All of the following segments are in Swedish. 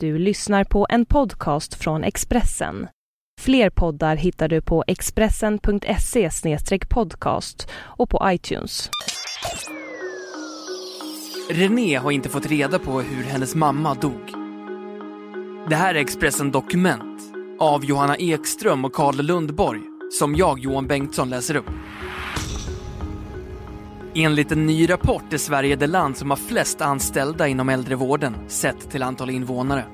Du lyssnar på en podcast från Expressen. Fler poddar hittar du på expressen.se podcast och på iTunes. René har inte fått reda på hur hennes mamma dog. Det här är Expressen Dokument av Johanna Ekström och Karl Lundborg som jag, Johan Bengtsson, läser upp. Enligt en ny rapport är Sverige det land som har flest anställda inom äldrevården sett till antal invånare.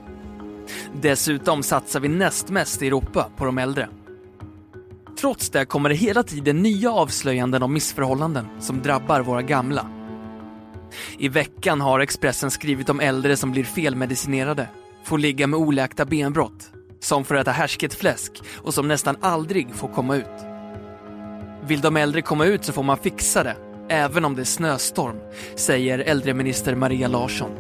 Dessutom satsar vi näst mest i Europa på de äldre. Trots det kommer det hela tiden nya avslöjanden om missförhållanden som drabbar våra gamla. I veckan har Expressen skrivit om äldre som blir felmedicinerade, får ligga med oläkta benbrott, som får äta härsket fläsk och som nästan aldrig får komma ut. Vill de äldre komma ut så får man fixa det även om det är snöstorm, säger äldreminister Maria Larsson.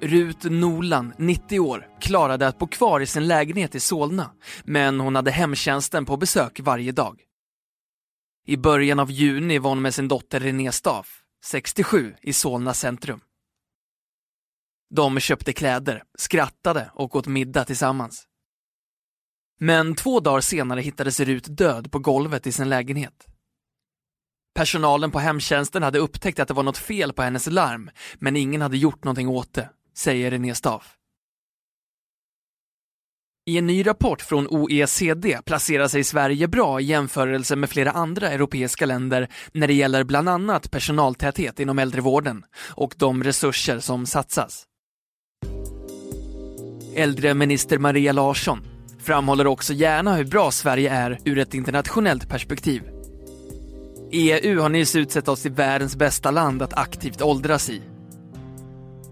Rut Nolan, 90 år, klarade att bo kvar i sin lägenhet i Solna, men hon hade hemtjänsten på besök varje dag. I början av juni var hon med sin dotter René Staff, 67, i Solna centrum. De köpte kläder, skrattade och åt middag tillsammans. Men två dagar senare hittades Rut död på golvet i sin lägenhet. Personalen på hemtjänsten hade upptäckt att det var något fel på hennes larm, men ingen hade gjort någonting åt det, säger René Staff. I en ny rapport från OECD placerar sig Sverige bra i jämförelse med flera andra europeiska länder när det gäller bland annat personaltäthet inom äldrevården och de resurser som satsas. Äldreminister Maria Larsson framhåller också gärna hur bra Sverige är ur ett internationellt perspektiv. EU har nyss utsett oss till världens bästa land att aktivt åldras i.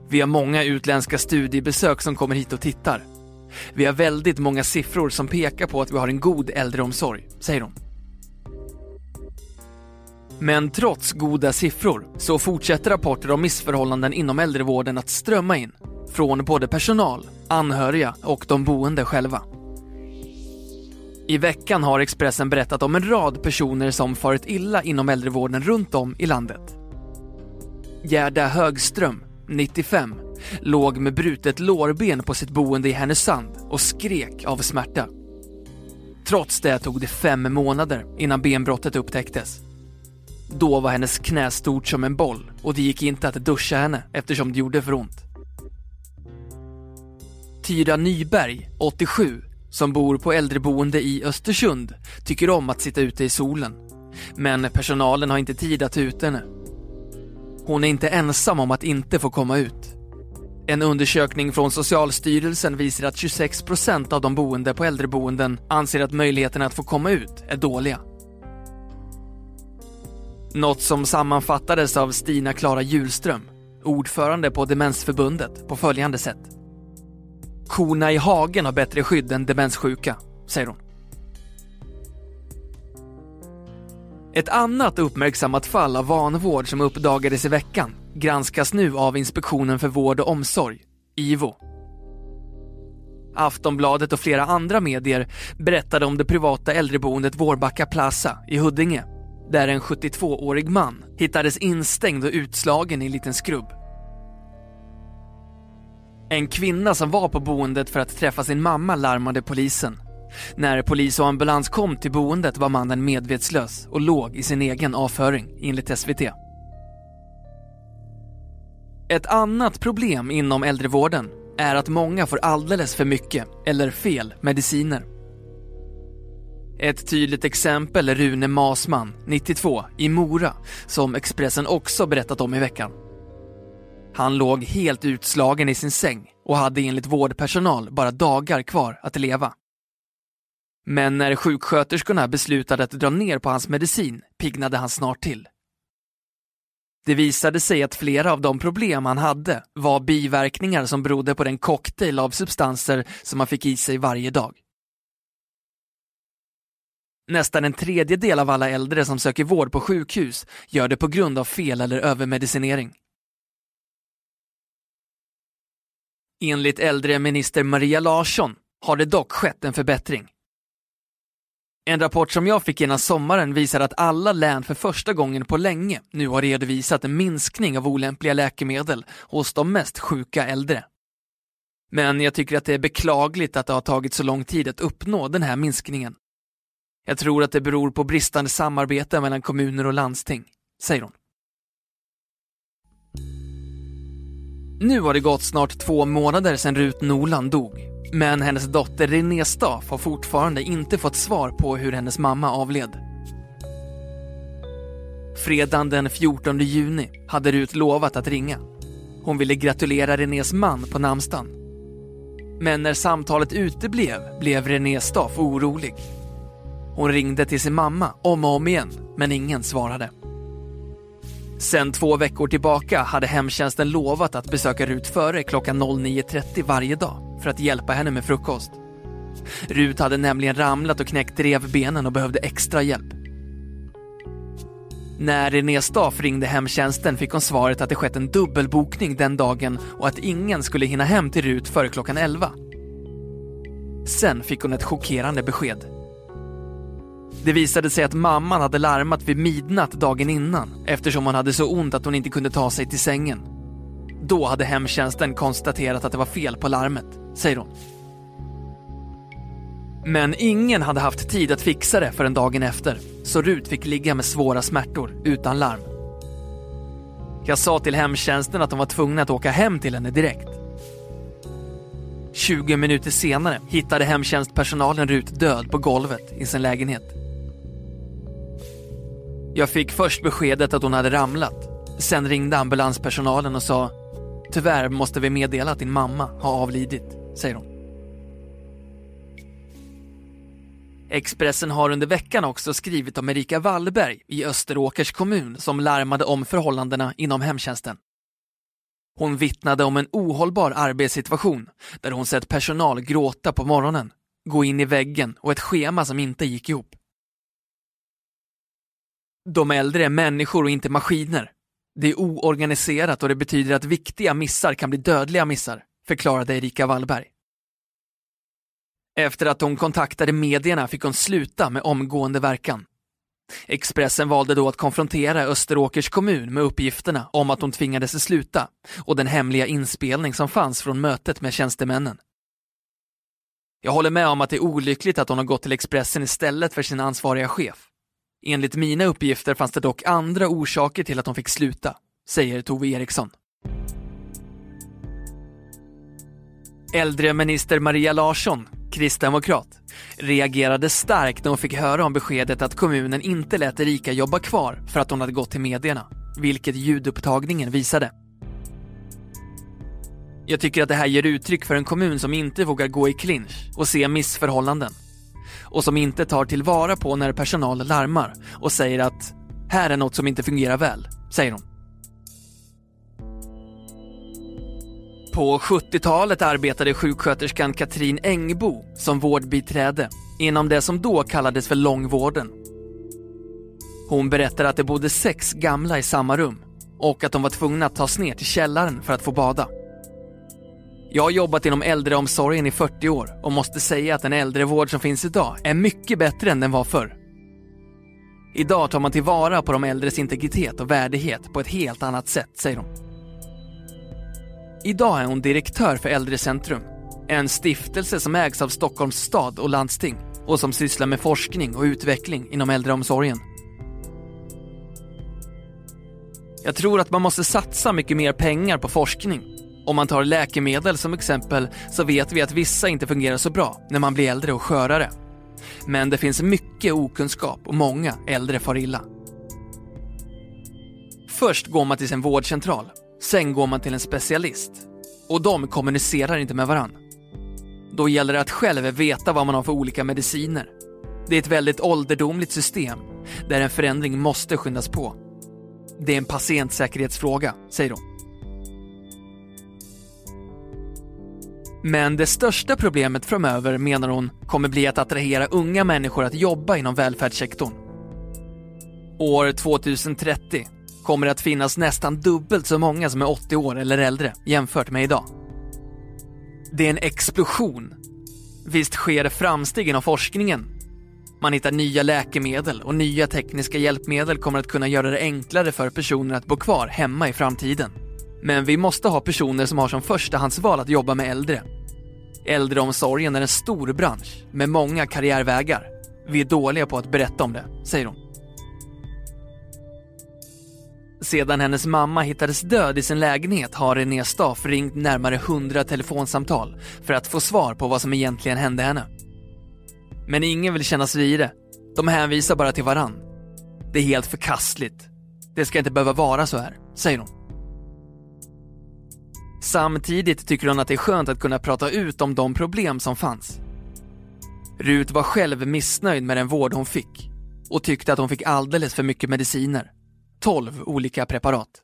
Vi har många utländska studiebesök som kommer hit och tittar. Vi har väldigt många siffror som pekar på att vi har en god äldreomsorg, säger hon. Men trots goda siffror så fortsätter rapporter om missförhållanden inom äldrevården att strömma in från både personal, anhöriga och de boende själva. I veckan har Expressen berättat om en rad personer som farit illa inom äldrevården runt om i landet. Gerda Högström, 95, låg med brutet lårben på sitt boende i Härnösand och skrek av smärta. Trots det tog det fem månader innan benbrottet upptäcktes. Då var hennes knä stort som en boll och det gick inte att duscha henne eftersom det gjorde för ont. Tyra Nyberg, 87, som bor på äldreboende i Östersund, tycker om att sitta ute i solen. Men personalen har inte tid att ta ut henne. Hon är inte ensam om att inte få komma ut. En undersökning från Socialstyrelsen visar att 26 procent av de boende på äldreboenden anser att möjligheterna att få komma ut är dåliga. Något som sammanfattades av Stina Klara Hjulström, ordförande på Demensförbundet, på följande sätt. Korna i hagen har bättre skydd än demenssjuka, säger hon. Ett annat uppmärksammat fall av vanvård som uppdagades i veckan granskas nu av Inspektionen för vård och omsorg, IVO. Aftonbladet och flera andra medier berättade om det privata äldreboendet Vårbacka Plaza i Huddinge där en 72-årig man hittades instängd och utslagen i en liten skrubb. En kvinna som var på boendet för att träffa sin mamma larmade polisen. När polis och ambulans kom till boendet var mannen medvetslös och låg i sin egen avföring, enligt SVT. Ett annat problem inom äldrevården är att många får alldeles för mycket, eller fel, mediciner. Ett tydligt exempel är Rune Masman, 92, i Mora, som Expressen också berättat om i veckan. Han låg helt utslagen i sin säng och hade enligt vårdpersonal bara dagar kvar att leva. Men när sjuksköterskorna beslutade att dra ner på hans medicin piggnade han snart till. Det visade sig att flera av de problem han hade var biverkningar som berodde på den cocktail av substanser som han fick i sig varje dag. Nästan en tredjedel av alla äldre som söker vård på sjukhus gör det på grund av fel eller övermedicinering. Enligt äldreminister Maria Larsson har det dock skett en förbättring. En rapport som jag fick innan sommaren visar att alla län för första gången på länge nu har redovisat en minskning av olämpliga läkemedel hos de mest sjuka äldre. Men jag tycker att det är beklagligt att det har tagit så lång tid att uppnå den här minskningen. Jag tror att det beror på bristande samarbete mellan kommuner och landsting, säger hon. Nu har det gått snart två månader sedan Rut Norland dog. Men hennes dotter René Staff har fortfarande inte fått svar på hur hennes mamma avled. Fredagen den 14 juni hade Rut lovat att ringa. Hon ville gratulera Renés man på namnsdagen. Men när samtalet uteblev blev René Staff orolig. Hon ringde till sin mamma om och om igen, men ingen svarade. Sen två veckor tillbaka hade hemtjänsten lovat att besöka Rut före klockan 09.30 varje dag för att hjälpa henne med frukost. Rut hade nämligen ramlat och knäckt revbenen och behövde extra hjälp. När René Staff ringde hemtjänsten fick hon svaret att det skett en dubbelbokning den dagen och att ingen skulle hinna hem till Rut före klockan 11. Sen fick hon ett chockerande besked. Det visade sig att mamman hade larmat vid midnatt dagen innan eftersom hon hade så ont att hon inte kunde ta sig till sängen. Då hade hemtjänsten konstaterat att det var fel på larmet, säger hon. Men ingen hade haft tid att fixa det förrän dagen efter, så Rut fick ligga med svåra smärtor utan larm. Jag sa till hemtjänsten att de var tvungna att åka hem till henne direkt. 20 minuter senare hittade hemtjänstpersonalen Rut död på golvet i sin lägenhet. Jag fick först beskedet att hon hade ramlat. Sen ringde ambulanspersonalen och sa Tyvärr måste vi meddela att din mamma har avlidit, säger hon. Expressen har under veckan också skrivit om Erika Wallberg i Österåkers kommun som larmade om förhållandena inom hemtjänsten. Hon vittnade om en ohållbar arbetssituation där hon sett personal gråta på morgonen, gå in i väggen och ett schema som inte gick ihop. De äldre är människor och inte maskiner. Det är oorganiserat och det betyder att viktiga missar kan bli dödliga missar, förklarade Erika Wallberg. Efter att hon kontaktade medierna fick hon sluta med omgående verkan. Expressen valde då att konfrontera Österåkers kommun med uppgifterna om att hon tvingades sluta och den hemliga inspelning som fanns från mötet med tjänstemännen. Jag håller med om att det är olyckligt att hon har gått till Expressen istället för sin ansvariga chef. Enligt mina uppgifter fanns det dock andra orsaker till att de fick sluta, säger Tove Eriksson. Äldreminister Maria Larsson, kristdemokrat, reagerade starkt när hon fick höra om beskedet att kommunen inte lät Erika jobba kvar för att hon hade gått till medierna, vilket ljudupptagningen visade. Jag tycker att det här ger uttryck för en kommun som inte vågar gå i clinch och se missförhållanden och som inte tar tillvara på när personal larmar och säger att här är något som inte fungerar väl, säger hon. På 70-talet arbetade sjuksköterskan Katrin Engbo som vårdbiträde inom det som då kallades för långvården. Hon berättar att det bodde sex gamla i samma rum och att de var tvungna att tas ner till källaren för att få bada. Jag har jobbat inom äldreomsorgen i 40 år och måste säga att den äldrevård som finns idag är mycket bättre än den var förr. Idag tar man tillvara på de äldres integritet och värdighet på ett helt annat sätt, säger hon. Idag är hon direktör för Äldrecentrum, en stiftelse som ägs av Stockholms stad och landsting och som sysslar med forskning och utveckling inom äldreomsorgen. Jag tror att man måste satsa mycket mer pengar på forskning om man tar läkemedel som exempel så vet vi att vissa inte fungerar så bra när man blir äldre och skörare. Men det finns mycket okunskap och många äldre far illa. Först går man till sin vårdcentral, sen går man till en specialist. Och de kommunicerar inte med varann. Då gäller det att själv veta vad man har för olika mediciner. Det är ett väldigt ålderdomligt system där en förändring måste skyndas på. Det är en patientsäkerhetsfråga, säger hon. Men det största problemet framöver, menar hon, kommer bli att attrahera unga människor att jobba inom välfärdssektorn. År 2030 kommer det att finnas nästan dubbelt så många som är 80 år eller äldre jämfört med idag. Det är en explosion. Visst sker det framsteg inom forskningen. Man hittar nya läkemedel och nya tekniska hjälpmedel kommer att kunna göra det enklare för personer att bo kvar hemma i framtiden. Men vi måste ha personer som har som förstahandsval att jobba med äldre. Äldreomsorgen är en stor bransch med många karriärvägar. Vi är dåliga på att berätta om det, säger hon. Sedan hennes mamma hittades död i sin lägenhet har René Staff ringt närmare 100 telefonsamtal för att få svar på vad som egentligen hände henne. Men ingen vill kännas vid det. De hänvisar bara till varann. Det är helt förkastligt. Det ska inte behöva vara så här, säger hon. Samtidigt tycker hon att det är skönt att kunna prata ut om de problem som fanns. Rut var själv missnöjd med den vård hon fick och tyckte att hon fick alldeles för mycket mediciner. 12 olika preparat.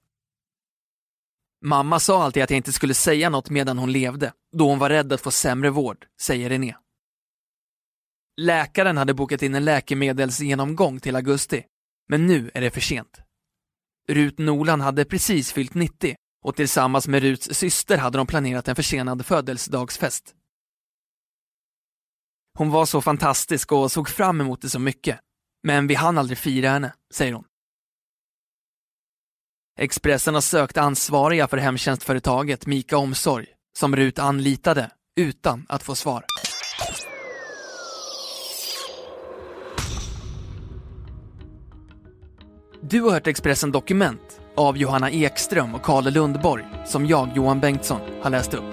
Mamma sa alltid att jag inte skulle säga något medan hon levde, då hon var rädd att få sämre vård, säger René. Läkaren hade bokat in en läkemedelsgenomgång till augusti, men nu är det för sent. Rut Nolan hade precis fyllt 90 och tillsammans med Ruts syster hade de planerat en försenad födelsedagsfest. Hon var så fantastisk och såg fram emot det så mycket. Men vi hann aldrig fira henne, säger hon. Expressen har sökt ansvariga för hemtjänstföretaget Mika Omsorg, som Rut anlitade, utan att få svar. Du har hört Expressen Dokument av Johanna Ekström och Karl Lundborg som jag, Johan Bengtsson, har läst upp.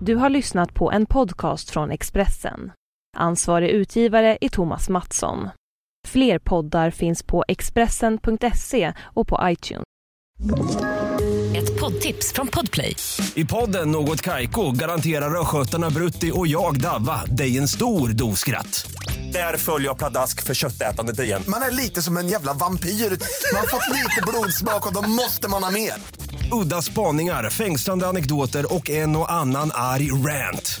Du har lyssnat på en podcast från Expressen. Ansvarig utgivare är Thomas Mattsson. Fler poddar finns på Expressen.se och på iTunes. Ett poddtips från Podplay. I podden Något Kaiko garanterar östgötarna Brutti och jag, Davva, dig en stor dos skratt. Där följer jag pladask för köttätandet igen. Man är lite som en jävla vampyr. Man har fått lite blodsmak och då måste man ha mer. Udda spaningar, fängslande anekdoter och en och annan arg rant.